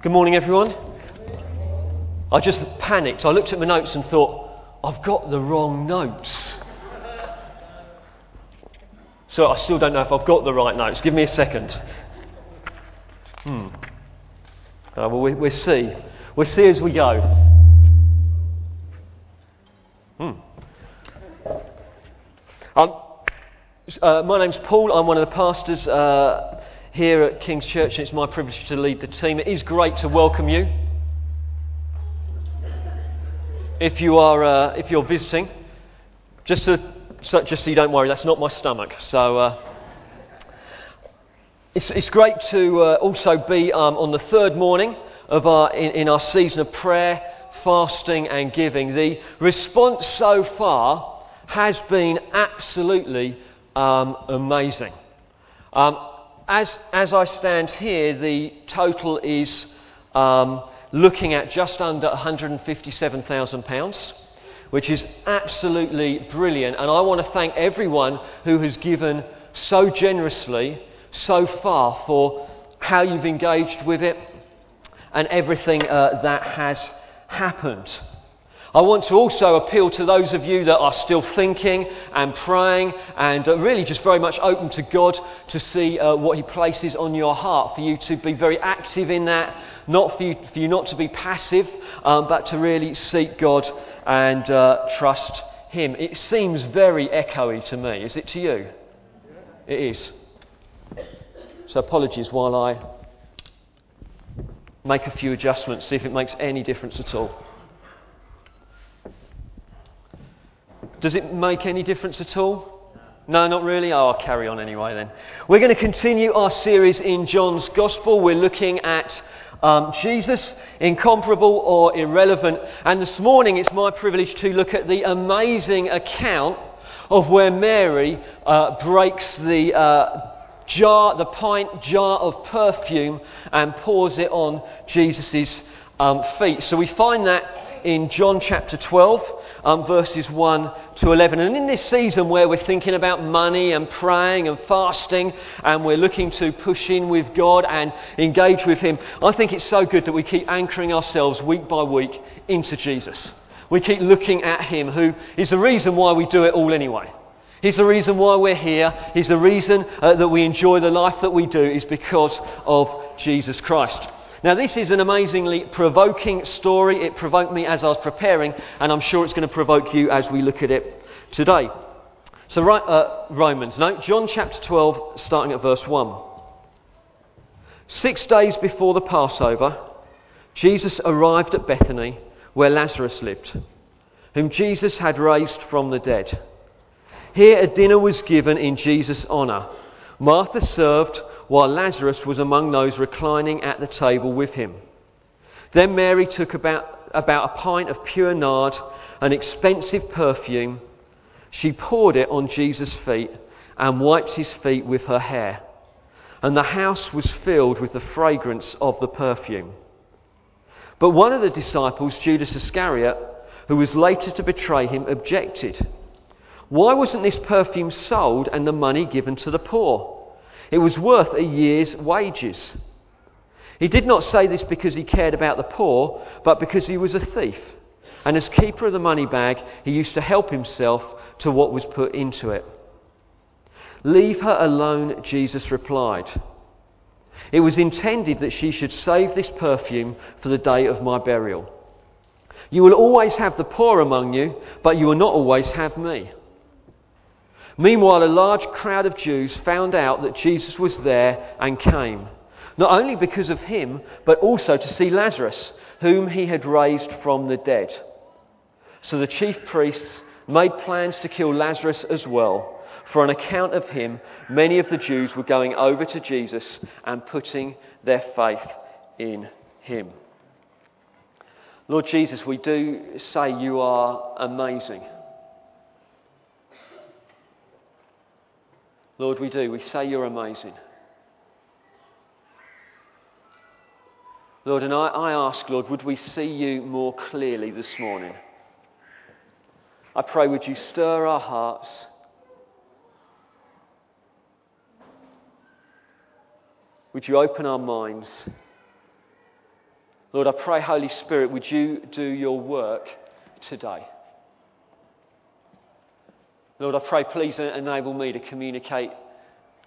Good morning, everyone. I just panicked. I looked at my notes and thought, I've got the wrong notes. So I still don't know if I've got the right notes. Give me a second. Hmm. Uh, well, we, we'll see. We'll see as we go. Hmm. Um, uh, my name's Paul. I'm one of the pastors uh, here at King's Church, and it's my privilege to lead the team. It is great to welcome you. If you are, uh, if you're visiting, just to, so, just so you don't worry, that's not my stomach. So uh, it's, it's great to uh, also be um, on the third morning of our in, in our season of prayer, fasting, and giving. The response so far has been absolutely um, amazing. Um, as, as I stand here, the total is um, looking at just under £157,000, which is absolutely brilliant. And I want to thank everyone who has given so generously so far for how you've engaged with it and everything uh, that has happened. I want to also appeal to those of you that are still thinking and praying and really just very much open to God to see uh, what He places on your heart, for you to be very active in that, not for you, for you not to be passive, um, but to really seek God and uh, trust Him. It seems very echoey to me. Is it to you? It is. So apologies while I make a few adjustments, see if it makes any difference at all. Does it make any difference at all? No, not really. Oh, I'll carry on anyway then. We're going to continue our series in John's Gospel. We're looking at um, Jesus, incomparable or irrelevant. And this morning it's my privilege to look at the amazing account of where Mary uh, breaks the uh, jar, the pint jar of perfume, and pours it on Jesus' um, feet. So we find that in John chapter 12, um, verses 1 to 11. And in this season where we're thinking about money and praying and fasting, and we're looking to push in with God and engage with Him, I think it's so good that we keep anchoring ourselves week by week into Jesus. We keep looking at Him, who is the reason why we do it all anyway. He's the reason why we're here. He's the reason uh, that we enjoy the life that we do, is because of Jesus Christ. Now, this is an amazingly provoking story. It provoked me as I was preparing, and I'm sure it's going to provoke you as we look at it today. So, uh, Romans, no, John chapter 12, starting at verse 1. Six days before the Passover, Jesus arrived at Bethany, where Lazarus lived, whom Jesus had raised from the dead. Here, a dinner was given in Jesus' honour. Martha served while Lazarus was among those reclining at the table with him. Then Mary took about, about a pint of pure nard, an expensive perfume. She poured it on Jesus' feet and wiped his feet with her hair. And the house was filled with the fragrance of the perfume. But one of the disciples, Judas Iscariot, who was later to betray him, objected. Why wasn't this perfume sold and the money given to the poor? It was worth a year's wages. He did not say this because he cared about the poor, but because he was a thief. And as keeper of the money bag, he used to help himself to what was put into it. Leave her alone, Jesus replied. It was intended that she should save this perfume for the day of my burial. You will always have the poor among you, but you will not always have me. Meanwhile, a large crowd of Jews found out that Jesus was there and came, not only because of him, but also to see Lazarus, whom he had raised from the dead. So the chief priests made plans to kill Lazarus as well. For on account of him, many of the Jews were going over to Jesus and putting their faith in him. Lord Jesus, we do say you are amazing. Lord, we do. We say you're amazing. Lord, and I, I ask, Lord, would we see you more clearly this morning? I pray, would you stir our hearts? Would you open our minds? Lord, I pray, Holy Spirit, would you do your work today? Lord, I pray, please enable me to communicate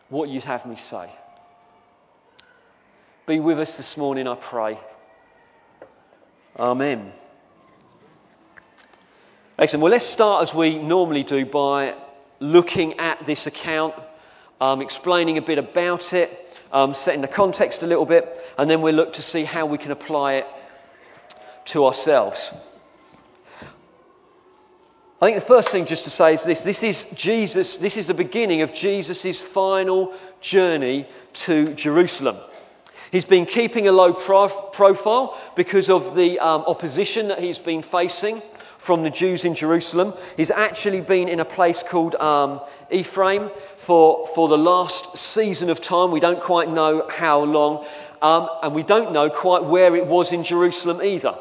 what you'd have me say. Be with us this morning, I pray. Amen. Excellent. Well, let's start as we normally do by looking at this account, um, explaining a bit about it, um, setting the context a little bit, and then we'll look to see how we can apply it to ourselves. I think the first thing just to say is this this is Jesus, this is the beginning of Jesus' final journey to Jerusalem. He's been keeping a low profile because of the um, opposition that he's been facing from the Jews in Jerusalem. He's actually been in a place called um, Ephraim for, for the last season of time. We don't quite know how long, um, and we don't know quite where it was in Jerusalem either.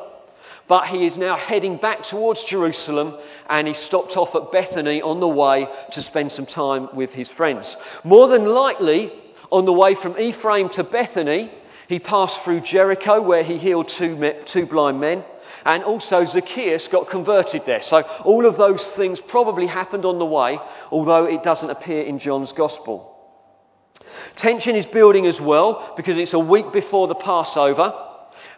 But he is now heading back towards Jerusalem and he stopped off at Bethany on the way to spend some time with his friends. More than likely, on the way from Ephraim to Bethany, he passed through Jericho where he healed two, two blind men. And also Zacchaeus got converted there. So all of those things probably happened on the way, although it doesn't appear in John's Gospel. Tension is building as well because it's a week before the Passover.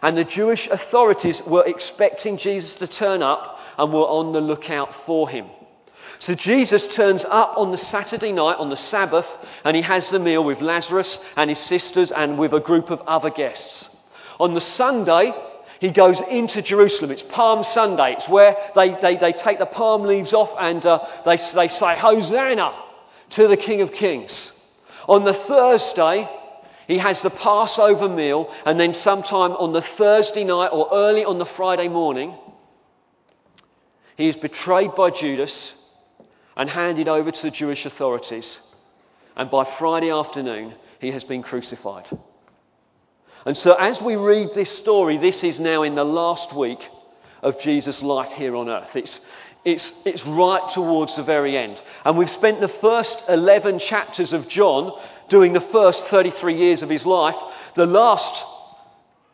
And the Jewish authorities were expecting Jesus to turn up and were on the lookout for him. So Jesus turns up on the Saturday night, on the Sabbath, and he has the meal with Lazarus and his sisters and with a group of other guests. On the Sunday, he goes into Jerusalem. It's Palm Sunday. It's where they, they, they take the palm leaves off and uh, they, they say, Hosanna to the King of Kings. On the Thursday, he has the Passover meal, and then sometime on the Thursday night or early on the Friday morning, he is betrayed by Judas and handed over to the Jewish authorities. And by Friday afternoon, he has been crucified. And so, as we read this story, this is now in the last week of Jesus' life here on earth. It's, it's, it's right towards the very end. And we've spent the first 11 chapters of John doing the first 33 years of his life. The last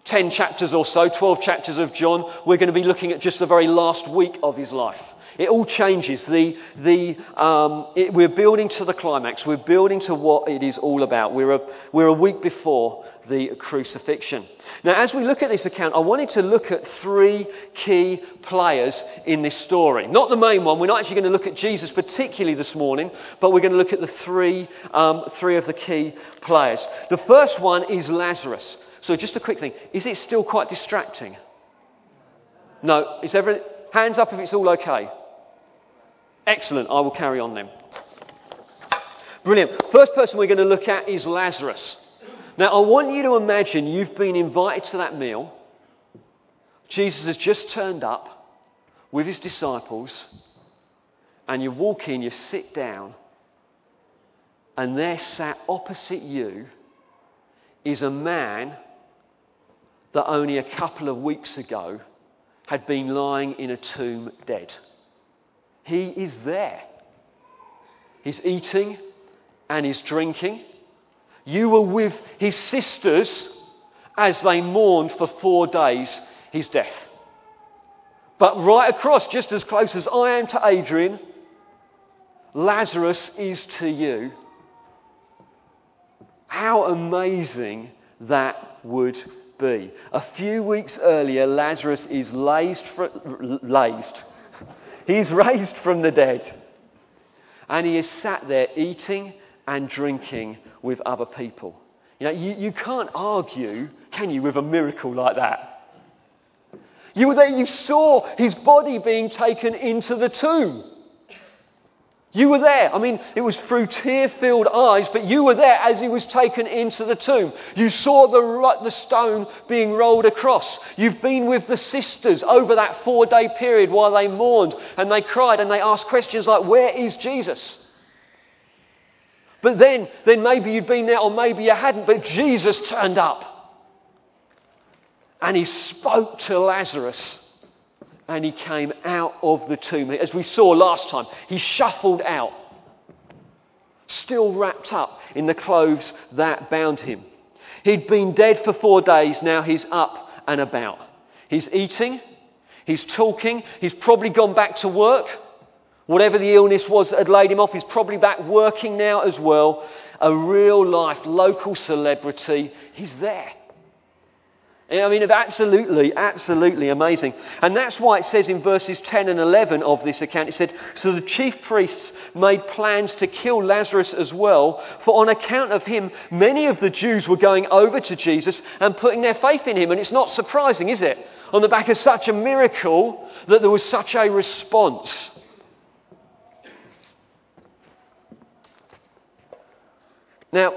10 chapters or so, 12 chapters of John, we're going to be looking at just the very last week of his life. It all changes. The, the, um, it, we're building to the climax. We're building to what it is all about. We're a, we're a week before the crucifixion. Now, as we look at this account, I wanted to look at three key players in this story. Not the main one. We're not actually going to look at Jesus particularly this morning, but we're going to look at the three, um, three of the key players. The first one is Lazarus. So, just a quick thing is it still quite distracting? No. Is every, hands up if it's all okay. Excellent. I will carry on then. Brilliant. First person we're going to look at is Lazarus. Now, I want you to imagine you've been invited to that meal. Jesus has just turned up with his disciples, and you walk in, you sit down, and there sat opposite you is a man that only a couple of weeks ago had been lying in a tomb dead. He is there. He's eating and he's drinking. You were with his sisters as they mourned for four days his death. But right across, just as close as I am to Adrian, Lazarus is to you. How amazing that would be. A few weeks earlier, Lazarus is lazed, for, lazed He's raised from the dead. And he is sat there eating and drinking with other people. You know, you, you can't argue, can you, with a miracle like that? You were there, you saw his body being taken into the tomb. You were there. I mean, it was through tear filled eyes, but you were there as he was taken into the tomb. You saw the, the stone being rolled across. You've been with the sisters over that four day period while they mourned and they cried and they asked questions like, Where is Jesus? But then, then maybe you'd been there or maybe you hadn't, but Jesus turned up and he spoke to Lazarus and he came out of the tomb. As we saw last time, he shuffled out, still wrapped up in the clothes that bound him. He'd been dead for four days, now he's up and about. He's eating, he's talking, he's probably gone back to work. Whatever the illness was that had laid him off, he's probably back working now as well. A real life local celebrity. He's there. I mean, absolutely, absolutely amazing. And that's why it says in verses 10 and 11 of this account, it said, So the chief priests made plans to kill Lazarus as well, for on account of him, many of the Jews were going over to Jesus and putting their faith in him. And it's not surprising, is it? On the back of such a miracle that there was such a response. Now,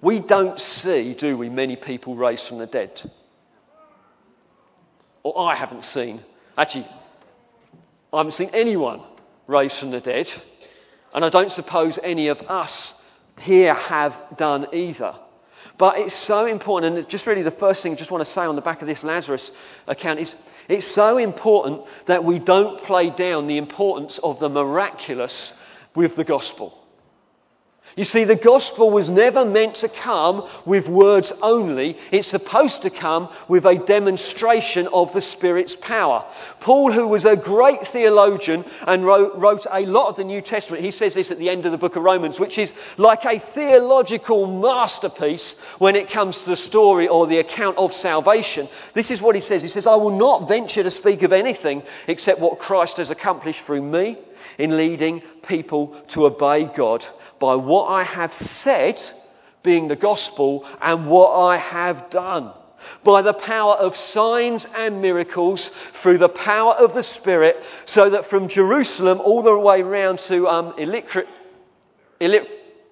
we don't see, do we, many people raised from the dead. Or I haven't seen. Actually, I haven't seen anyone raised from the dead. And I don't suppose any of us here have done either. But it's so important, and just really the first thing I just want to say on the back of this Lazarus account is it's so important that we don't play down the importance of the miraculous with the gospel. You see, the gospel was never meant to come with words only. It's supposed to come with a demonstration of the Spirit's power. Paul, who was a great theologian and wrote, wrote, a lot of the New Testament, he says this at the end of the book of Romans, which is like a theological masterpiece when it comes to the story or the account of salvation. This is what he says. He says, I will not venture to speak of anything except what Christ has accomplished through me in leading people to obey God by what I have said, being the gospel, and what I have done. By the power of signs and miracles, through the power of the Spirit, so that from Jerusalem all the way round to um, Illyricum,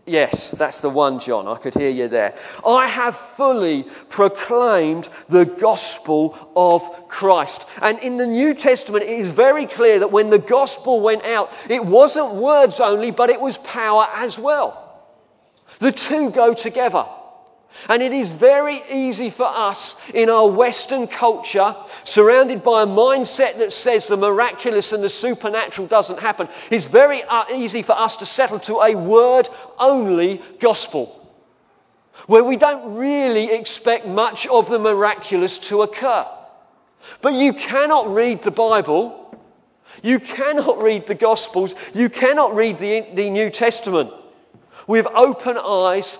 Yes, that's the one, John. I could hear you there. I have fully proclaimed the gospel of Christ. And in the New Testament, it is very clear that when the gospel went out, it wasn't words only, but it was power as well. The two go together. And it is very easy for us in our Western culture, surrounded by a mindset that says the miraculous and the supernatural doesn't happen, it's very uh, easy for us to settle to a word only gospel, where we don't really expect much of the miraculous to occur. But you cannot read the Bible, you cannot read the Gospels, you cannot read the, the New Testament with open eyes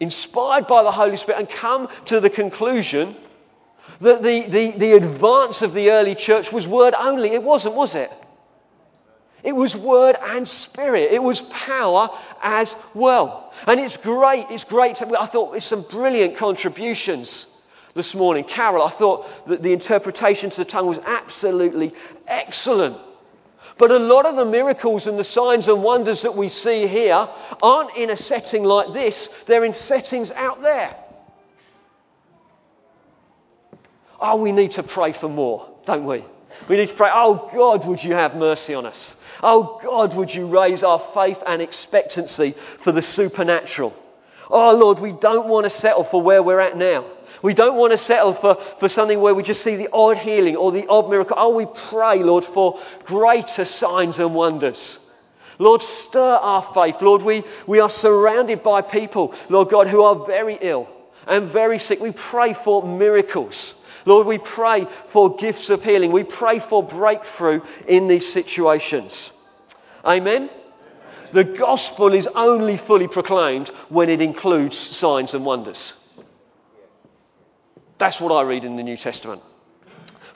inspired by the Holy Spirit, and come to the conclusion that the, the, the advance of the early church was word only. It wasn't, was it? It was word and spirit. It was power as well. And it's great. It's great. To, I thought it's some brilliant contributions this morning. Carol, I thought that the interpretation to the tongue was absolutely excellent. But a lot of the miracles and the signs and wonders that we see here aren't in a setting like this, they're in settings out there. Oh, we need to pray for more, don't we? We need to pray, oh God, would you have mercy on us? Oh God, would you raise our faith and expectancy for the supernatural? Oh Lord, we don't want to settle for where we're at now. We don't want to settle for, for something where we just see the odd healing or the odd miracle. Oh, we pray, Lord, for greater signs and wonders. Lord, stir our faith. Lord, we, we are surrounded by people, Lord God, who are very ill and very sick. We pray for miracles. Lord, we pray for gifts of healing. We pray for breakthrough in these situations. Amen? The gospel is only fully proclaimed when it includes signs and wonders. That's what I read in the New Testament.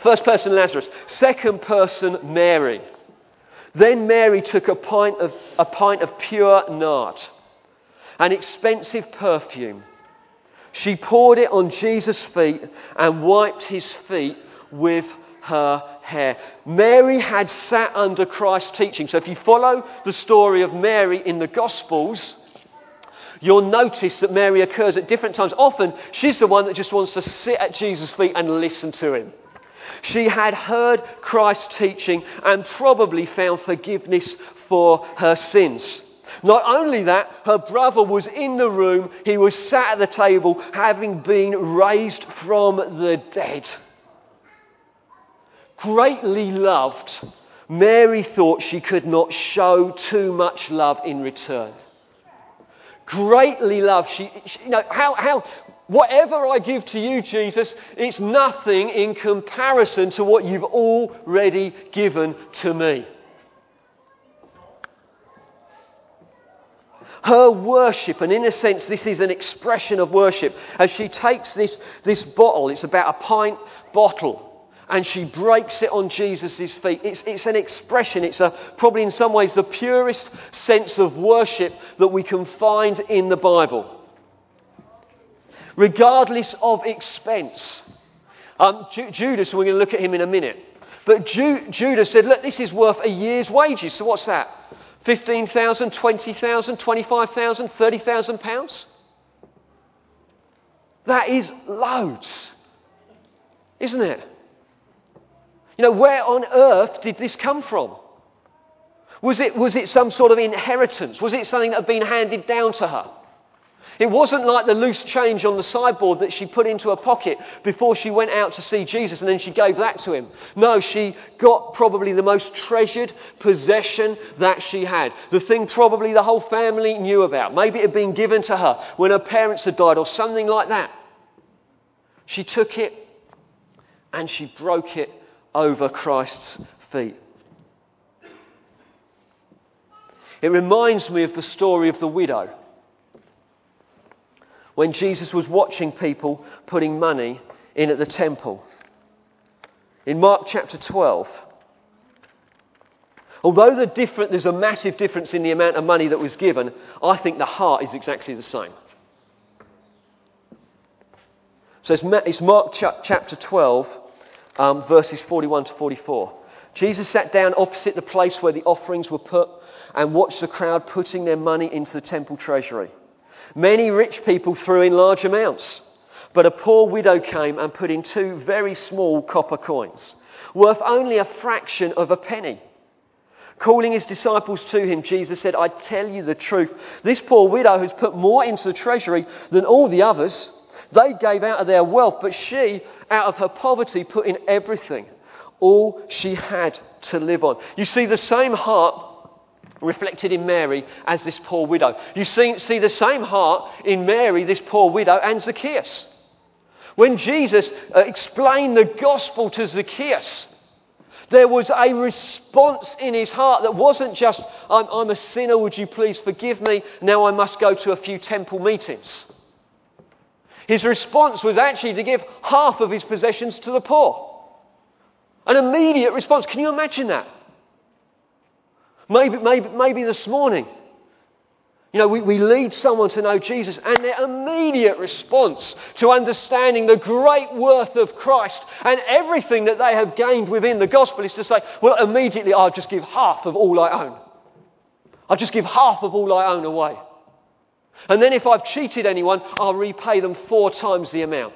First person, Lazarus. Second person, Mary. Then Mary took a pint of, a pint of pure nard, an expensive perfume. She poured it on Jesus' feet and wiped his feet with her hair. Mary had sat under Christ's teaching. So if you follow the story of Mary in the Gospels, you'll notice that Mary occurs at different times. Often, she's the one that just wants to sit at Jesus' feet and listen to him. She had heard Christ's teaching and probably found forgiveness for her sins. Not only that, her brother was in the room, he was sat at the table, having been raised from the dead. Greatly loved, Mary thought she could not show too much love in return greatly loved. She, she, you know, how, how Whatever I give to you, Jesus, it's nothing in comparison to what you've already given to me. Her worship, and in a sense, this is an expression of worship, as she takes this, this bottle, it's about a pint bottle, and she breaks it on Jesus' feet. It's, it's an expression, it's a, probably in some ways the purest sense of worship that we can find in the Bible regardless of expense. Um, Ju- Judas, we're going to look at him in a minute. But Ju- Judas said, Look, this is worth a year's wages. So what's that? 15,000, 20,000, 25,000, 30,000 pounds? That is loads, isn't it? You know, where on earth did this come from? Was it, was it some sort of inheritance? Was it something that had been handed down to her? It wasn't like the loose change on the sideboard that she put into her pocket before she went out to see Jesus and then she gave that to him. No, she got probably the most treasured possession that she had. The thing probably the whole family knew about. Maybe it had been given to her when her parents had died or something like that. She took it and she broke it over Christ's feet. It reminds me of the story of the widow when Jesus was watching people putting money in at the temple. In Mark chapter 12, although the different, there's a massive difference in the amount of money that was given, I think the heart is exactly the same. So it's, Mark chapter 12, um, verses 41 to 44. Jesus sat down opposite the place where the offerings were put and watched the crowd putting their money into the temple treasury. Many rich people threw in large amounts, but a poor widow came and put in two very small copper coins, worth only a fraction of a penny. Calling his disciples to him, Jesus said, I tell you the truth. This poor widow has put more into the treasury than all the others. They gave out of their wealth, but she, out of her poverty, put in everything, all she had to live on. You see, the same heart reflected in Mary as this poor widow. You see, see the same heart in Mary, this poor widow, and Zacchaeus. When Jesus uh, explained the gospel to Zacchaeus, there was a response in his heart that wasn't just, I'm, I'm a sinner, would you please forgive me? Now I must go to a few temple meetings. His response was actually to give half of his possessions to the poor. An immediate response. Can you imagine that? Maybe, maybe, maybe this morning, you know, we, we lead someone to know Jesus, and their immediate response to understanding the great worth of Christ and everything that they have gained within the gospel is to say, Well, immediately I'll just give half of all I own. I'll just give half of all I own away. And then if I've cheated anyone, I'll repay them four times the amount.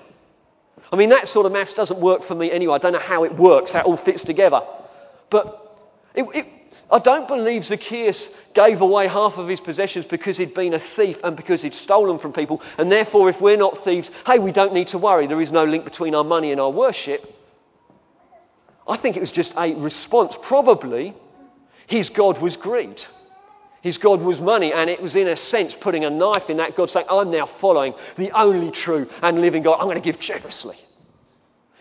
I mean, that sort of maths doesn't work for me anyway. I don't know how it works, how it all fits together. But it, it, I don't believe Zacchaeus gave away half of his possessions because he'd been a thief and because he'd stolen from people. And therefore, if we're not thieves, hey, we don't need to worry. There is no link between our money and our worship. I think it was just a response. Probably his God was greed. His God was money, and it was in a sense putting a knife in that God, saying, I'm now following the only true and living God. I'm going to give generously.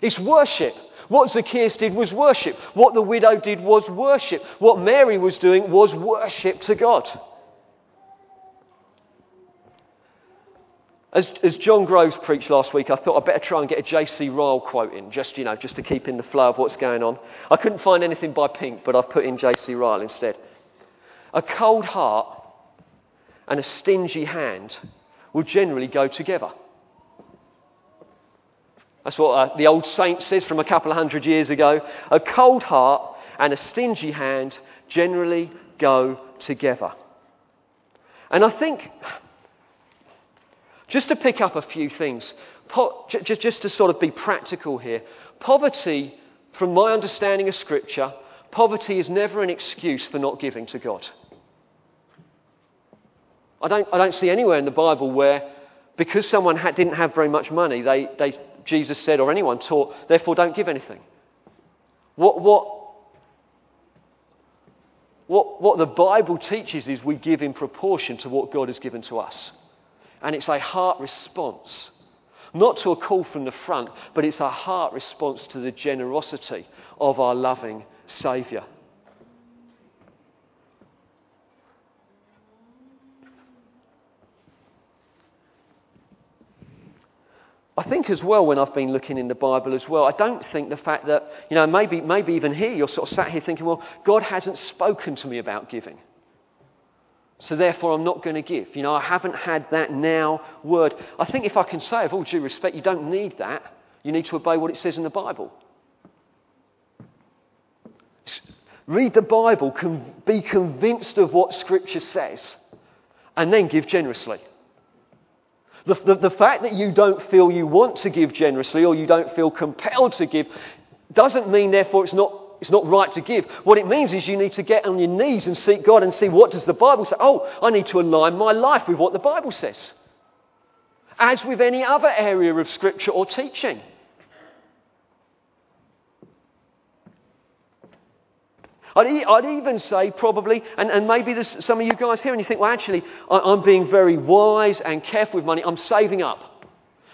It's worship. What Zacchaeus did was worship. What the widow did was worship. What Mary was doing was worship to God. As, as, John Groves preached last week, I thought I'd better try and get a J.C. Ryle quote in, just, you know, just to keep in the flow of what's going on. I couldn't find anything by Pink, but I've put in J.C. Ryle instead. A cold heart and a stingy hand will generally go together. That's what uh, the old saint says from a couple of hundred years ago. A cold heart and a stingy hand generally go together. And I think, just to pick up a few things, po- just, just to sort of be practical here, poverty, from my understanding of Scripture, poverty is never an excuse for not giving to God. I don't, I don't see anywhere in the Bible where, because someone had, didn't have very much money, they, they Jesus said or anyone taught, therefore don't give anything. What, what, what, what the Bible teaches is we give in proportion to what God has given to us. And it's a heart response. not to a call from the front, but it's a heart response to the generosity of our loving Saviour. I think as well, when I've been looking in the Bible as well, I don't think the fact that, you know, maybe, maybe even here you're sort of sat here thinking, well, God hasn't spoken to me about giving. So therefore, I'm not going to give. You know, I haven't had that now word. I think if I can say, of all due respect, you don't need that. You need to obey what it says in the Bible. Read the Bible, be convinced of what Scripture says, and then give generously. The, the, the, fact that you don't feel you want to give generously or you don't feel compelled to give doesn't mean, therefore, it's not, it's not right to give. What it means is you need to get on your knees and seek God and see what does the Bible say. Oh, I need to align my life with what the Bible says. As with any other area of Scripture or teaching. I'd, I'd even say, probably, and, and maybe there's some of you guys here, and you think, well, actually, I, I'm being very wise and careful with money. I'm saving up.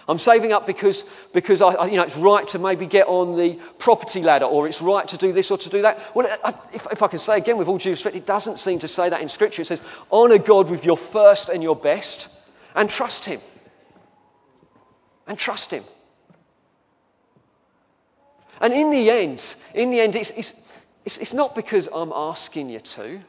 I'm saving up because, because I, you know, it's right to maybe get on the property ladder, or it's right to do this or to do that. Well, I, if, if I can say again with all due respect, it doesn't seem to say that in Scripture. It says, honour God with your first and your best, and trust Him. And trust Him. And in the end, in the end, it's, it's, it's, it's not because I'm asking you to.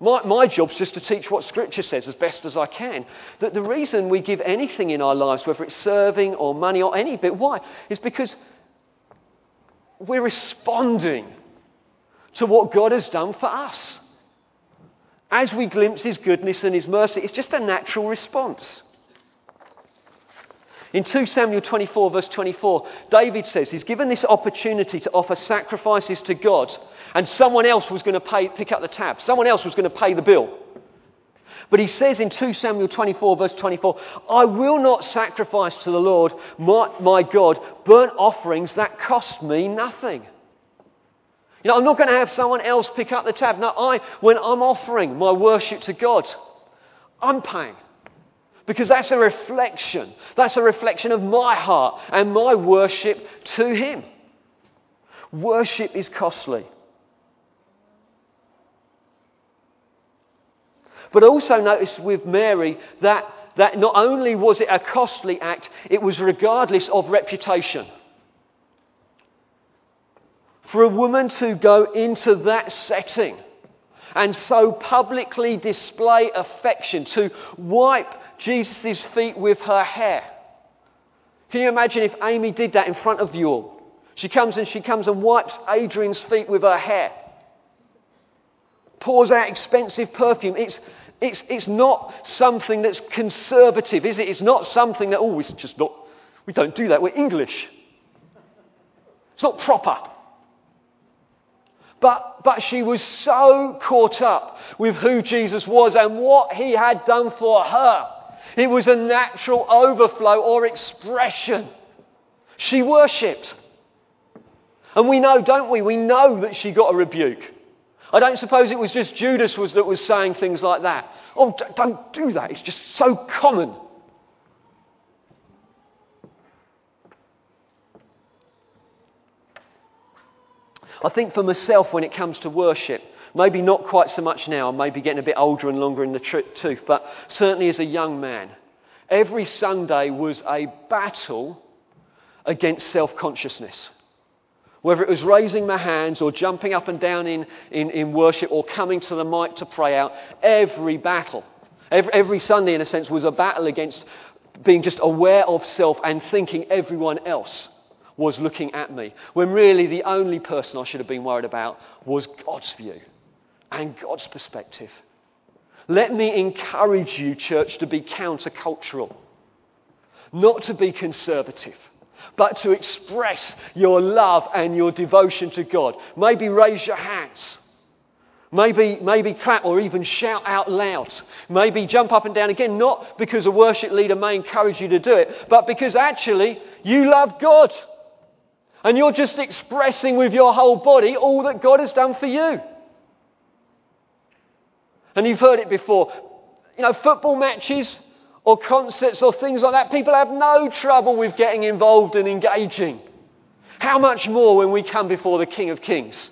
My, my job's just to teach what Scripture says as best as I can. That the reason we give anything in our lives, whether it's serving or money or any bit, why? Is because we're responding to what God has done for us. As we glimpse His goodness and His mercy, it's just a natural response. In 2 Samuel 24, verse 24, David says he's given this opportunity to offer sacrifices to God, and someone else was going to pay, pick up the tab. Someone else was going to pay the bill. But he says in 2 Samuel 24, verse 24, I will not sacrifice to the Lord, my, my God, burnt offerings that cost me nothing. You know, I'm not going to have someone else pick up the tab. No, I, when I'm offering my worship to God, I'm paying. Because that's a reflection. That's a reflection of my heart and my worship to Him. Worship is costly. But also notice with Mary that, that not only was it a costly act, it was regardless of reputation. For a woman to go into that setting and so publicly display affection, to wipe Jesus' feet with her hair. Can you imagine if Amy did that in front of you all? She comes and she comes and wipes Adrian's feet with her hair. Pours out expensive perfume. It's, it's, it's not something that's conservative, is it? It's not something that, oh, it's just not, we don't do that. We're English. It's not proper. But, but she was so caught up with who Jesus was and what he had done for her it was a natural overflow or expression. She worshipped. And we know, don't we? We know that she got a rebuke. I don't suppose it was just Judas was, that was saying things like that. Oh, don't do that. It's just so common. I think for myself, when it comes to worship, Maybe not quite so much now, maybe getting a bit older and longer in the tooth, but certainly as a young man. Every Sunday was a battle against self consciousness. Whether it was raising my hands or jumping up and down in, in, in worship or coming to the mic to pray out, every battle, every, every Sunday in a sense, was a battle against being just aware of self and thinking everyone else was looking at me. When really the only person I should have been worried about was God's view and God's perspective. Let me encourage you, church, to be countercultural, not to be conservative, but to express your love and your devotion to God. Maybe raise your hands. Maybe, maybe clap or even shout out loud. Maybe jump up and down again, not because a worship leader may encourage you to do it, but because actually you love God. And you're just expressing with your whole body all that God has done for you. And you've heard it before. You know, football matches or concerts or things like that, people have no trouble with getting involved and engaging. How much more when we come before the King of Kings?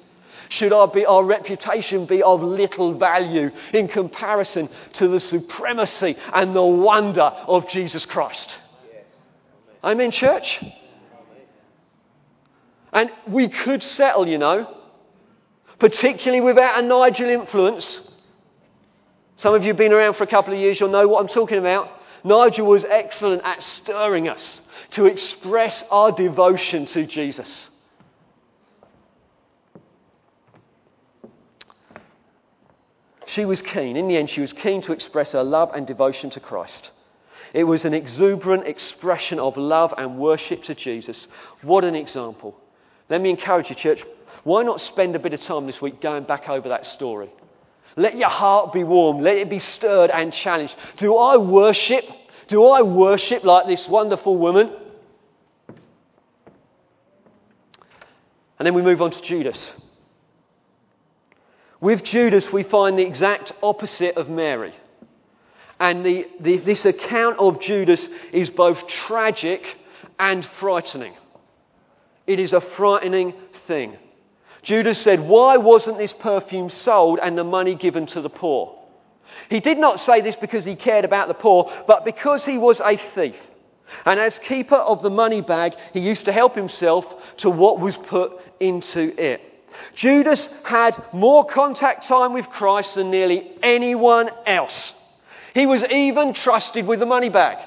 Should our, be, our reputation be of little value in comparison to the supremacy and the wonder of Jesus Christ? Amen, church? And we could settle, you know, particularly without a Nigel influence. Some of you have been around for a couple of years, you'll know what I'm talking about. Nigel was excellent at stirring us to express our devotion to Jesus. She was keen. In the end, she was keen to express her love and devotion to Christ. It was an exuberant expression of love and worship to Jesus. What an example. Let me encourage you, church. Why not spend a bit of time this week going back over that story? Let your heart be warm. Let it be stirred and challenged. Do I worship? Do I worship like this wonderful woman? And then we move on to Judas. With Judas, we find the exact opposite of Mary. And the, the, this account of Judas is both tragic and frightening. It is a frightening thing. Judas said, Why wasn't this perfume sold and the money given to the poor? He did not say this because he cared about the poor, but because he was a thief. And as keeper of the money bag, he used to help himself to what was put into it. Judas had more contact time with Christ than nearly anyone else. He was even trusted with the money bag.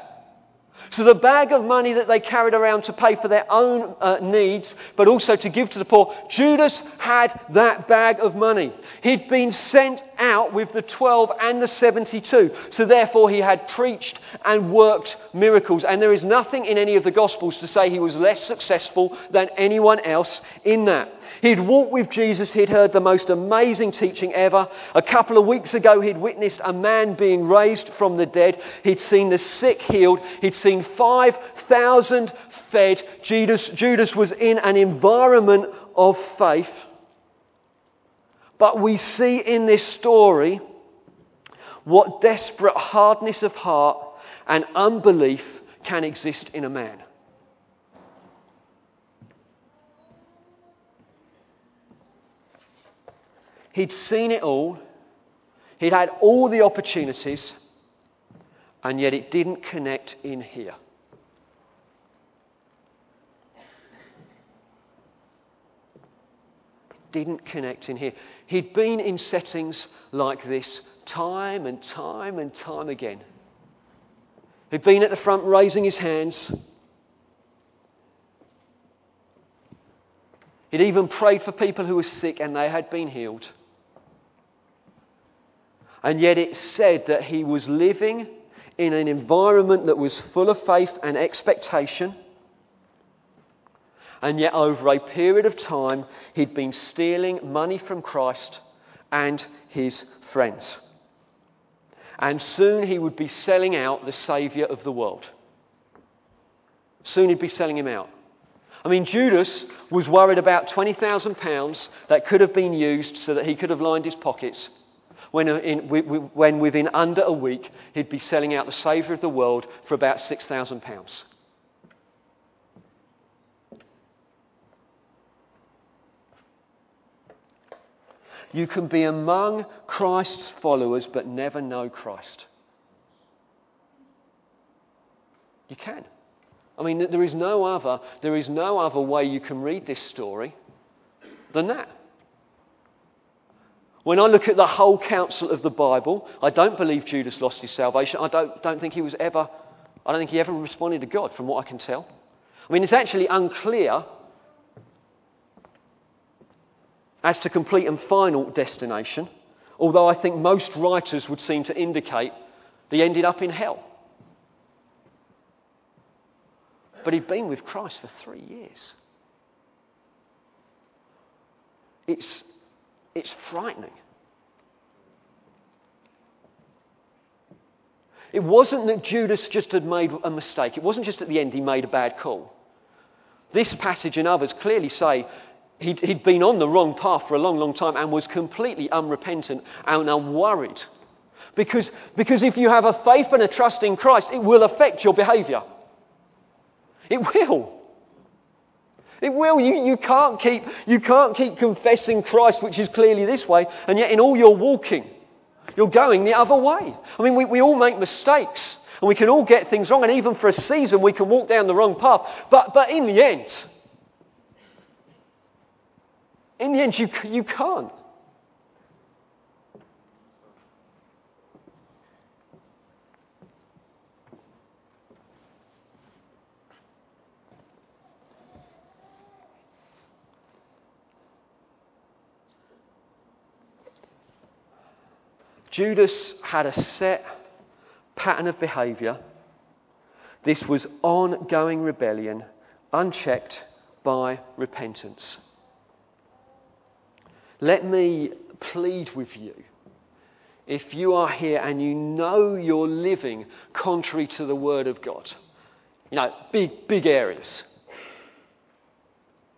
So the bag of money that they carried around to pay for their own uh, needs, but also to give to the poor, Judas had that bag of money. He'd been sent out with the 12 and the 72. So therefore he had preached and worked miracles. And there is nothing in any of the Gospels to say he was less successful than anyone else in that. He'd walked with Jesus. He'd heard the most amazing teaching ever. A couple of weeks ago, he'd witnessed a man being raised from the dead. He'd seen the sick healed. He'd seen 5,000 fed. Judas, Judas was in an environment of faith. But we see in this story what desperate hardness of heart and unbelief can exist in a man. He'd seen it all, he'd had all the opportunities, and yet it didn't connect in here. It didn't connect in here. He'd been in settings like this time and time and time again. He'd been at the front raising his hands. He'd even prayed for people who were sick and they had been healed. And yet it said that he was living in an environment that was full of faith and expectation. And yet, over a period of time, he'd been stealing money from Christ and his friends. And soon he would be selling out the Saviour of the world. Soon he'd be selling him out. I mean, Judas was worried about £20,000 that could have been used so that he could have lined his pockets when, uh, in, when within under a week he'd be selling out the Saviour of the world for about £6,000. You can be among Christ's followers but never know Christ. You can. I mean, there is no other, there is no other way you can read this story than that. When I look at the whole counsel of the Bible, I don't believe Judas lost his salvation. I don't, don't think he was ever, I don't think he ever responded to God, from what I can tell. I mean, it's actually unclear as to complete and final destination, although I think most writers would seem to indicate they ended up in hell. But he'd been with Christ for three years. It's it's frightening. It wasn't that Judas just had made a mistake. It wasn't just at the end he made a bad call. This passage and others clearly say he'd, he'd been on the wrong path for a long, long time and was completely unrepentant and unworried. Because, because if you have a faith and a trust in Christ, it will affect your behavior. It will. It will. You, you, can't keep, you can't keep confessing Christ, which is clearly this way, and yet in all your walking, you're going the other way. I mean, we, we all make mistakes, and we can all get things wrong, and even for a season, we can walk down the wrong path. But, but in the end, in the end, you, you can't. Judas had a set pattern of behaviour. This was ongoing rebellion, unchecked by repentance. Let me plead with you. If you are here and you know you're living contrary to the Word of God, you know, big, big areas.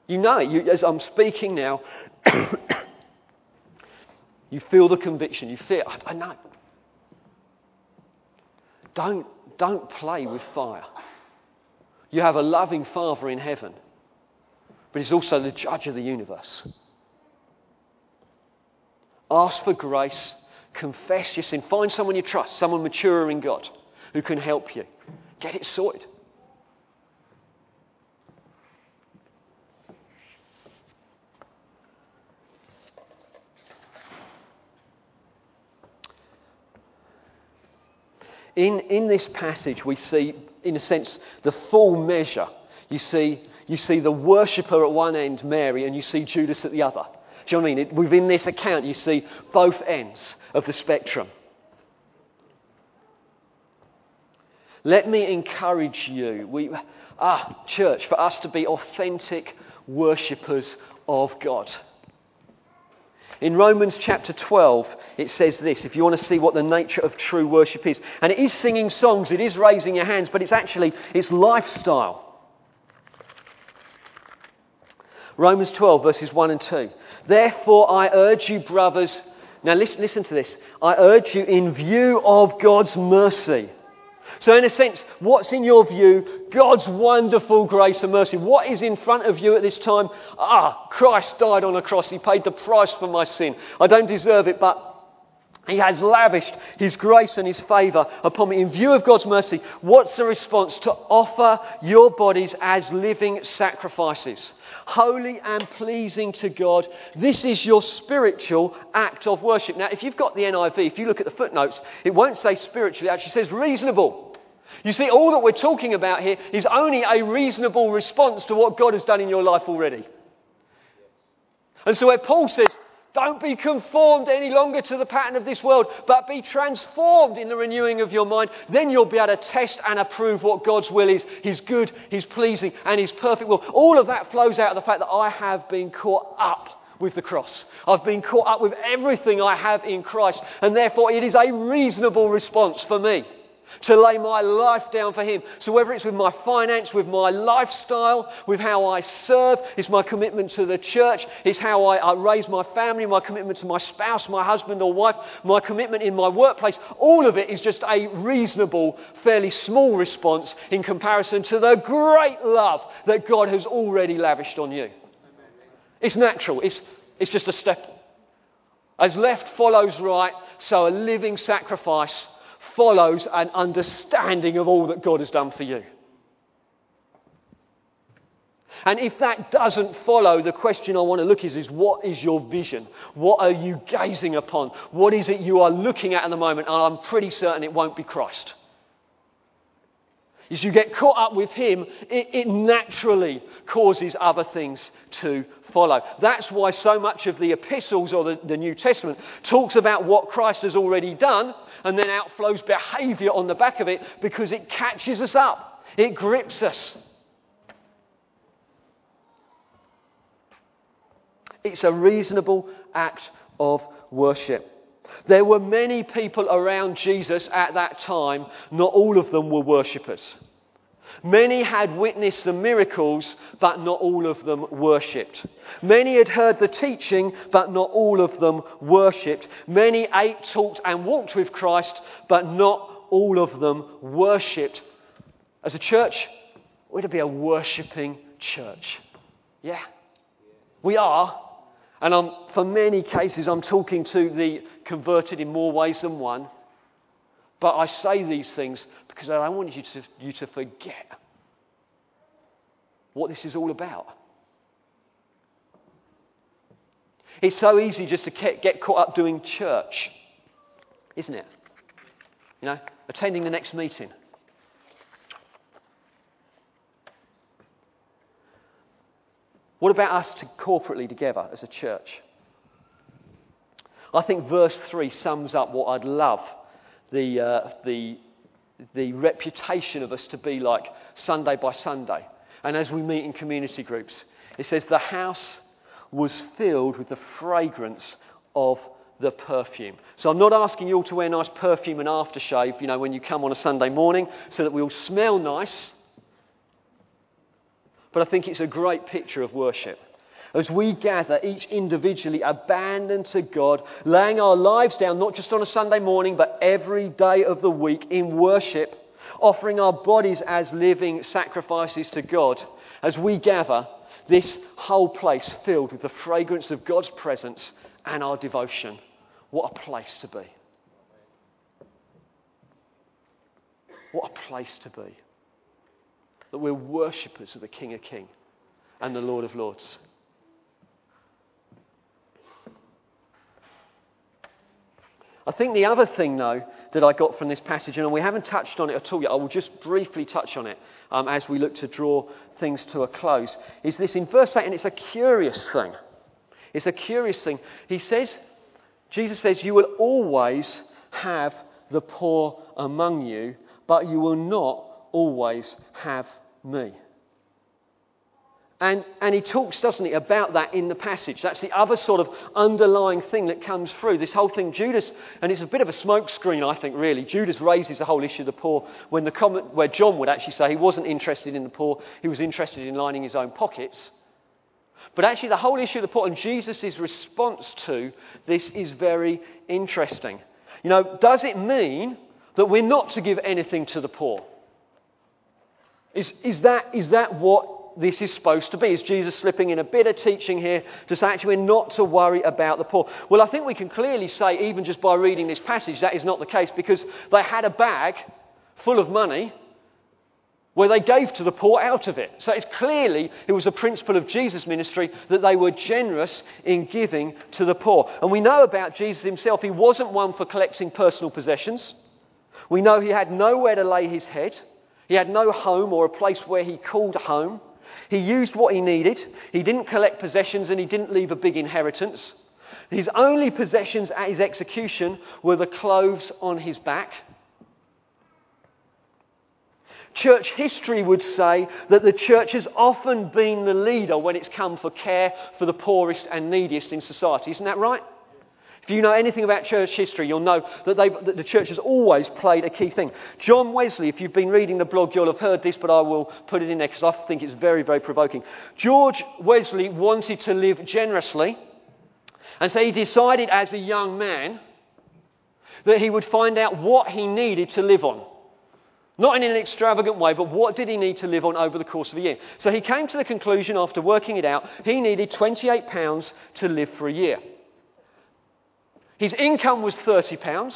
You know. You, as I'm speaking now, you feel the conviction. You feel, I, I know. Don't, don't play with fire. You have a loving Father in heaven, but He's also the judge of the universe. Ask for grace. Confess your sin. Find someone you trust, someone mature in God who can help you. Get it sorted. In, in this passage, we see, in a sense, the full measure. You see, you see the worshipper at one end, Mary, and you see Judas at the other. Do you know what I mean? It, within this account, you see both ends of the spectrum. Let me encourage you, we, ah, church, for us to be authentic worshippers of God. In Romans chapter 12, it says this if you want to see what the nature of true worship is. And it is singing songs, it is raising your hands, but it's actually it's lifestyle. Romans 12, verses 1 and 2. Therefore, I urge you, brothers, now listen, listen to this. I urge you, in view of God's mercy. So, in a sense, what's in your view? God's wonderful grace and mercy. What is in front of you at this time? Ah, Christ died on a cross. He paid the price for my sin. I don't deserve it, but He has lavished His grace and His favour upon me. In view of God's mercy, what's the response? To offer your bodies as living sacrifices holy and pleasing to God. This is your spiritual act of worship. Now, if you've got the NIV, if you look at the footnotes, it won't say spiritually, it actually says reasonable. You see, all that we're talking about here is only a reasonable response to what God has done in your life already. And so, where Paul says, don't be conformed any longer to the pattern of this world, but be transformed in the renewing of your mind. Then you'll be able to test and approve what God's will is His good, His pleasing, and His perfect will. All of that flows out of the fact that I have been caught up with the cross. I've been caught up with everything I have in Christ, and therefore it is a reasonable response for me to lay my life down for Him. So, whether it's with my finance, with my lifestyle, with how I serve, it's my commitment to the church, it's how I, I raise my family, my commitment to my spouse, my husband or wife, my commitment in my workplace, all of it is just a reasonable, fairly small response in comparison to the great love that God has already lavished on you. It's natural, it's, it's just a step. As left follows right, so a living sacrifice follows an understanding of all that God has done for you. And if that doesn't follow, the question I want to look is, is what is your vision? What are you gazing upon? What is it you are looking at at the moment? And I'm pretty certain it won't be Christ. As you get caught up with Him, it, it naturally causes other things to follow. That's why so much of the epistles or the, the New Testament talks about what Christ has already done and then outflows behavior on the back of it because it catches us up, it grips us. It's a reasonable act of worship. There were many people around Jesus at that time, not all of them were worshippers. Many had witnessed the miracles, but not all of them worshipped. Many had heard the teaching, but not all of them worshipped. Many ate, talked, and walked with Christ, but not all of them worshipped. As a church, we're to be a worshipping church. Yeah? We are. And I'm, for many cases, I'm talking to the converted in more ways than one. But I say these things because I don't want you to, you to forget what this is all about. It's so easy just to get caught up doing church, isn't it? You know, attending the next meeting. What about us to corporately together as a church? I think verse 3 sums up what I'd love the, uh, the, the reputation of us to be like Sunday by Sunday. And as we meet in community groups, it says, The house was filled with the fragrance of the perfume. So I'm not asking you all to wear nice perfume and aftershave, you know, when you come on a Sunday morning so that we all smell nice. But I think it's a great picture of worship as we gather, each individually abandoned to God, laying our lives down, not just on a Sunday morning, but every day of the week in worship, offering our bodies as living sacrifices to God, as we gather, this whole place filled with the fragrance of God's presence and our devotion. What a place to be! What a place to be. That we're worshippers of the King of Kings and the Lord of Lords. I think the other thing, though, that I got from this passage, and we haven't touched on it at all yet, I will just briefly touch on it um, as we look to draw things to a close, is this in verse 8, and it's a curious thing. It's a curious thing. He says, Jesus says, You will always have the poor among you, but you will not always have me. And, and he talks, doesn't he, about that in the passage. That's the other sort of underlying thing that comes through. This whole thing, Judas, and it's a bit of a smokescreen, I think, really. Judas raises the whole issue of the poor when the comment, where John would actually say he wasn't interested in the poor, he was interested in lining his own pockets. But actually, the whole issue of the poor and Jesus' response to this is very interesting. You know, does it mean that we're not to give anything to the poor? Is, is, that, is that what this is supposed to be. Is Jesus slipping in a bit of teaching here to say actually we're not to worry about the poor? Well, I think we can clearly say, even just by reading this passage, that is not the case because they had a bag full of money where they gave to the poor out of it. So it's clearly, it was a principle of Jesus' ministry that they were generous in giving to the poor. And we know about Jesus himself, he wasn't one for collecting personal possessions. We know he had nowhere to lay his head. He had no home or a place where he called home. He used what he needed. He didn't collect possessions and he didn't leave a big inheritance. His only possessions at his execution were the clothes on his back. Church history would say that the church has often been the leader when it's come for care for the poorest and neediest in society. Isn't that right? If you know anything about church history, you'll know that, that, the church has always played a key thing. John Wesley, if you've been reading the blog, you'll have heard this, but I will put it in there because I think it's very, very provoking. George Wesley wanted to live generously, and so he decided as a young man that he would find out what he needed to live on. Not in an extravagant way, but what did he need to live on over the course of a year? So he came to the conclusion after working it out, he needed £28 to live for a year. His income was £30.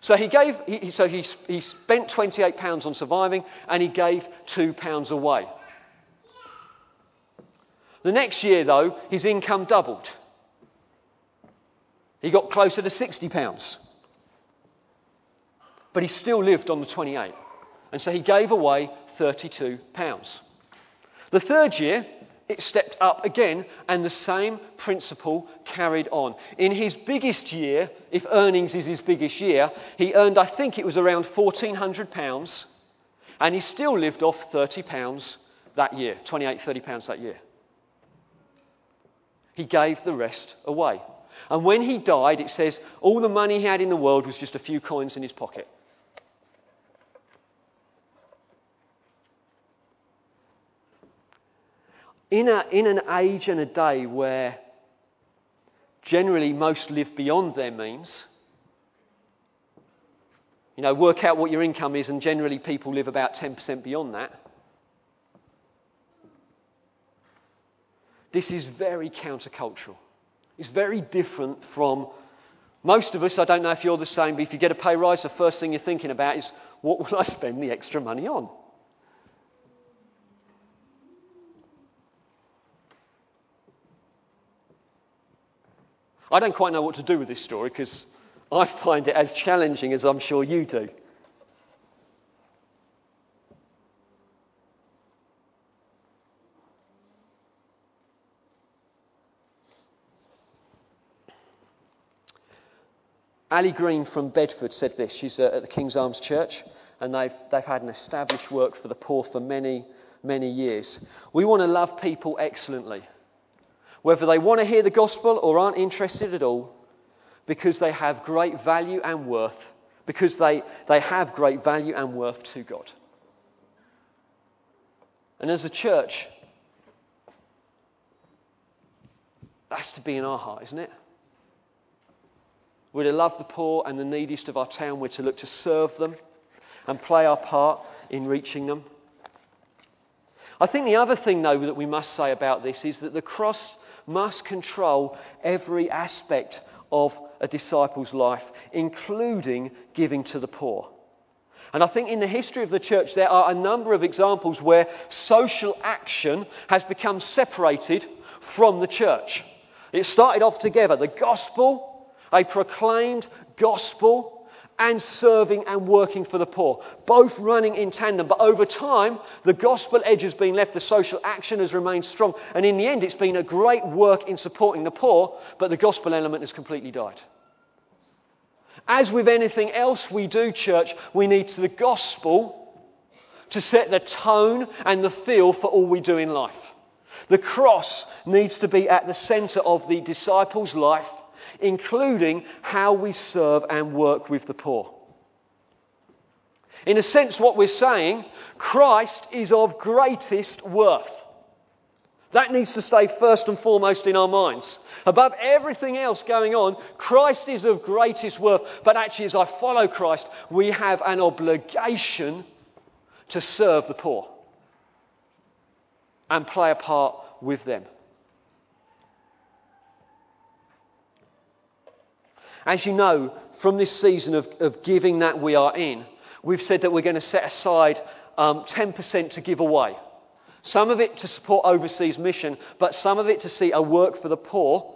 So he, gave, he, so he, he spent £28 on surviving and he gave £2 away. The next year, though, his income doubled. He got closer to £60. But he still lived on the 28. And so he gave away £32. The third year, it stepped up again, and the same principle carried on. In his biggest year, if earnings is his biggest year, he earned, I think it was around £1,400, and he still lived off £30 that year, 28, 30 pounds that year. He gave the rest away. And when he died, it says all the money he had in the world was just a few coins in his pocket. In, a, in an age and a day where generally most live beyond their means, you know, work out what your income is, and generally people live about 10% beyond that. This is very countercultural. It's very different from most of us. I don't know if you're the same, but if you get a pay rise, the first thing you're thinking about is what will I spend the extra money on? I don't quite know what to do with this story because I find it as challenging as I'm sure you do. Ali Green from Bedford said this. She's uh, at the King's Arms Church, and they've, they've had an established work for the poor for many, many years. We want to love people excellently, whether they want to hear the gospel or aren't interested at all, because they have great value and worth, because they, they have great value and worth to God. And as a church, that's to be in our heart, isn't it? We're to love the poor and the neediest of our town. We're to look to serve them and play our part in reaching them. I think the other thing, though, that we must say about this is that the cross must control every aspect of a disciple's life, including giving to the poor. And I think in the history of the church, there are a number of examples where social action has become separated from the church. It started off together the gospel a proclaimed gospel and serving and working for the poor, both running in tandem. But over time, the gospel edge has been left, the social action has remained strong, and in the end, it's been a great work in supporting the poor, but the gospel element has completely died. As with anything else we do, church, we need the gospel to set the tone and the feel for all we do in life. The cross needs to be at the centre of the disciples' life including how we serve and work with the poor. In a sense, what we're saying, Christ is of greatest worth. That needs to stay first and foremost in our minds. Above everything else going on, Christ is of greatest worth. But actually, as I follow Christ, we have an obligation to serve the poor and play a part with them. As you know, from this season of, of giving that we are in, we've said that we're going to set aside um, 10% to give away. Some of it to support overseas mission, but some of it to see a work for the poor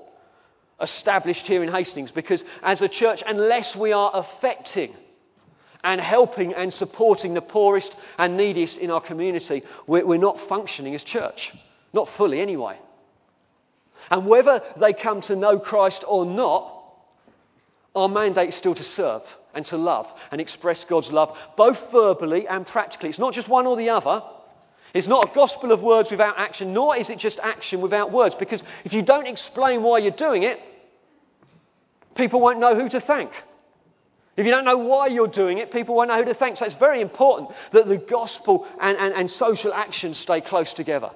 established here in Hastings. Because as a church, unless we are affecting and helping and supporting the poorest and neediest in our community, we're, we're not functioning as church. Not fully, anyway. And whether they come to know Christ or not, our mandate is still to serve and to love and express God's love, both verbally and practically. It's not just one or the other. It's not a gospel of words without action, nor is it just action without words. Because if you don't explain why you're doing it, people won't know who to thank. If you don't know why you're doing it, people won't know who to thank. So it's very important that the gospel and, and, and social action stay close together.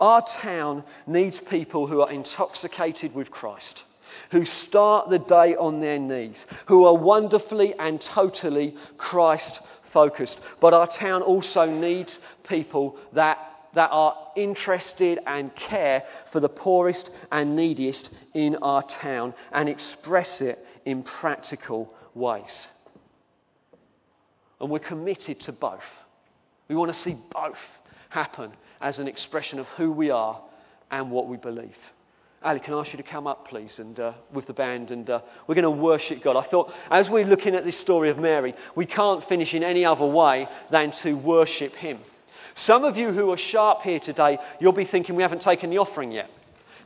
Our town needs people who are intoxicated with Christ, who start the day on their knees, who are wonderfully and totally Christ focused. But our town also needs people that, that are interested and care for the poorest and neediest in our town and express it in practical ways. And we're committed to both. We want to see both happen as an expression of who we are and what we believe. Ali, can I ask you to come up, please, and uh, with the band, and uh, we're going to worship God. I thought, as we're looking at this story of Mary, we can't finish in any other way than to worship Him. Some of you who are sharp here today, you'll be thinking we haven't taken the offering yet.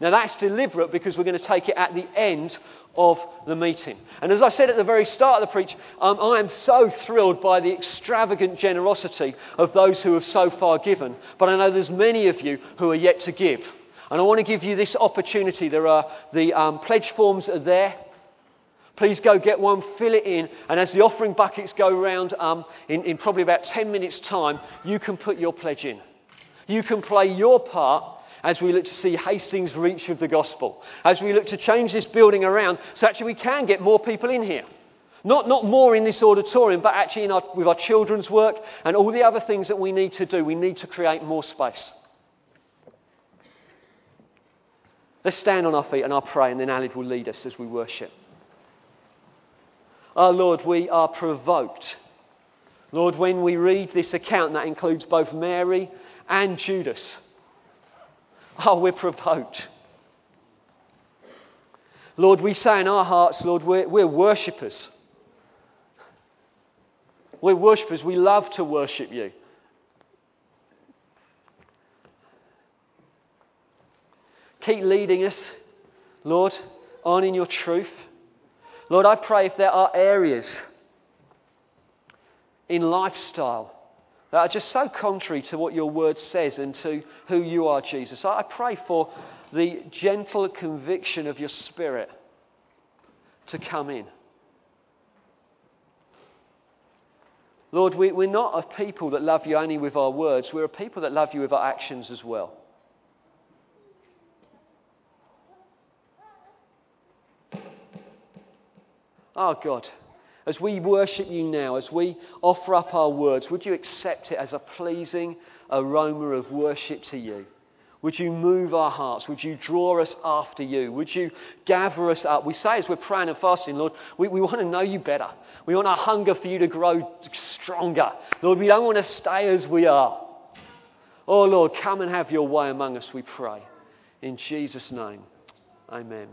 Now, that's deliberate because we're going to take it at the end of the meeting. And as I said at the very start of the preach, um, I am so thrilled by the extravagant generosity of those who have so far given. But I know there's many of you who are yet to give. And I want to give you this opportunity. There are the um, pledge forms are there. Please go get one, fill it in, and as the offering buckets go round um, in, in probably about 10 minutes' time, you can put your pledge in. You can play your part as we look to see Hastings' reach of the gospel, as we look to change this building around so actually we can get more people in here. Not, not more in this auditorium, but actually our, with our children's work and all the other things that we need to do. We need to create more space. Let's stand on our feet and I'll pray, and then Ali will lead us as we worship. Our Lord, we are provoked. Lord, when we read this account, that includes both Mary and Judas. Oh, we're provoked. Lord, we say in our hearts, Lord, we're, we're worshippers. We're worshippers. We love to worship you. Keep leading us, Lord, on in your truth. Lord, I pray if there are areas in lifestyle that are just so contrary to what your word says and to who you are, Jesus, I pray for the gentle conviction of your spirit to come in. Lord, we, are not a people that love you only with our words, we're a people that love you with our actions as well. Oh God, as we worship you now, as we offer up our words, would you accept it as a pleasing aroma of worship to you? Would you move our hearts? Would you draw us after you? Would you gather us up? We say as we're praying and fasting, Lord, we, we want to know you better. We want our hunger for you to grow stronger. Lord, we don't want to stay as we are. Oh, Lord, come and have your way among us, we pray. In Jesus' name, amen.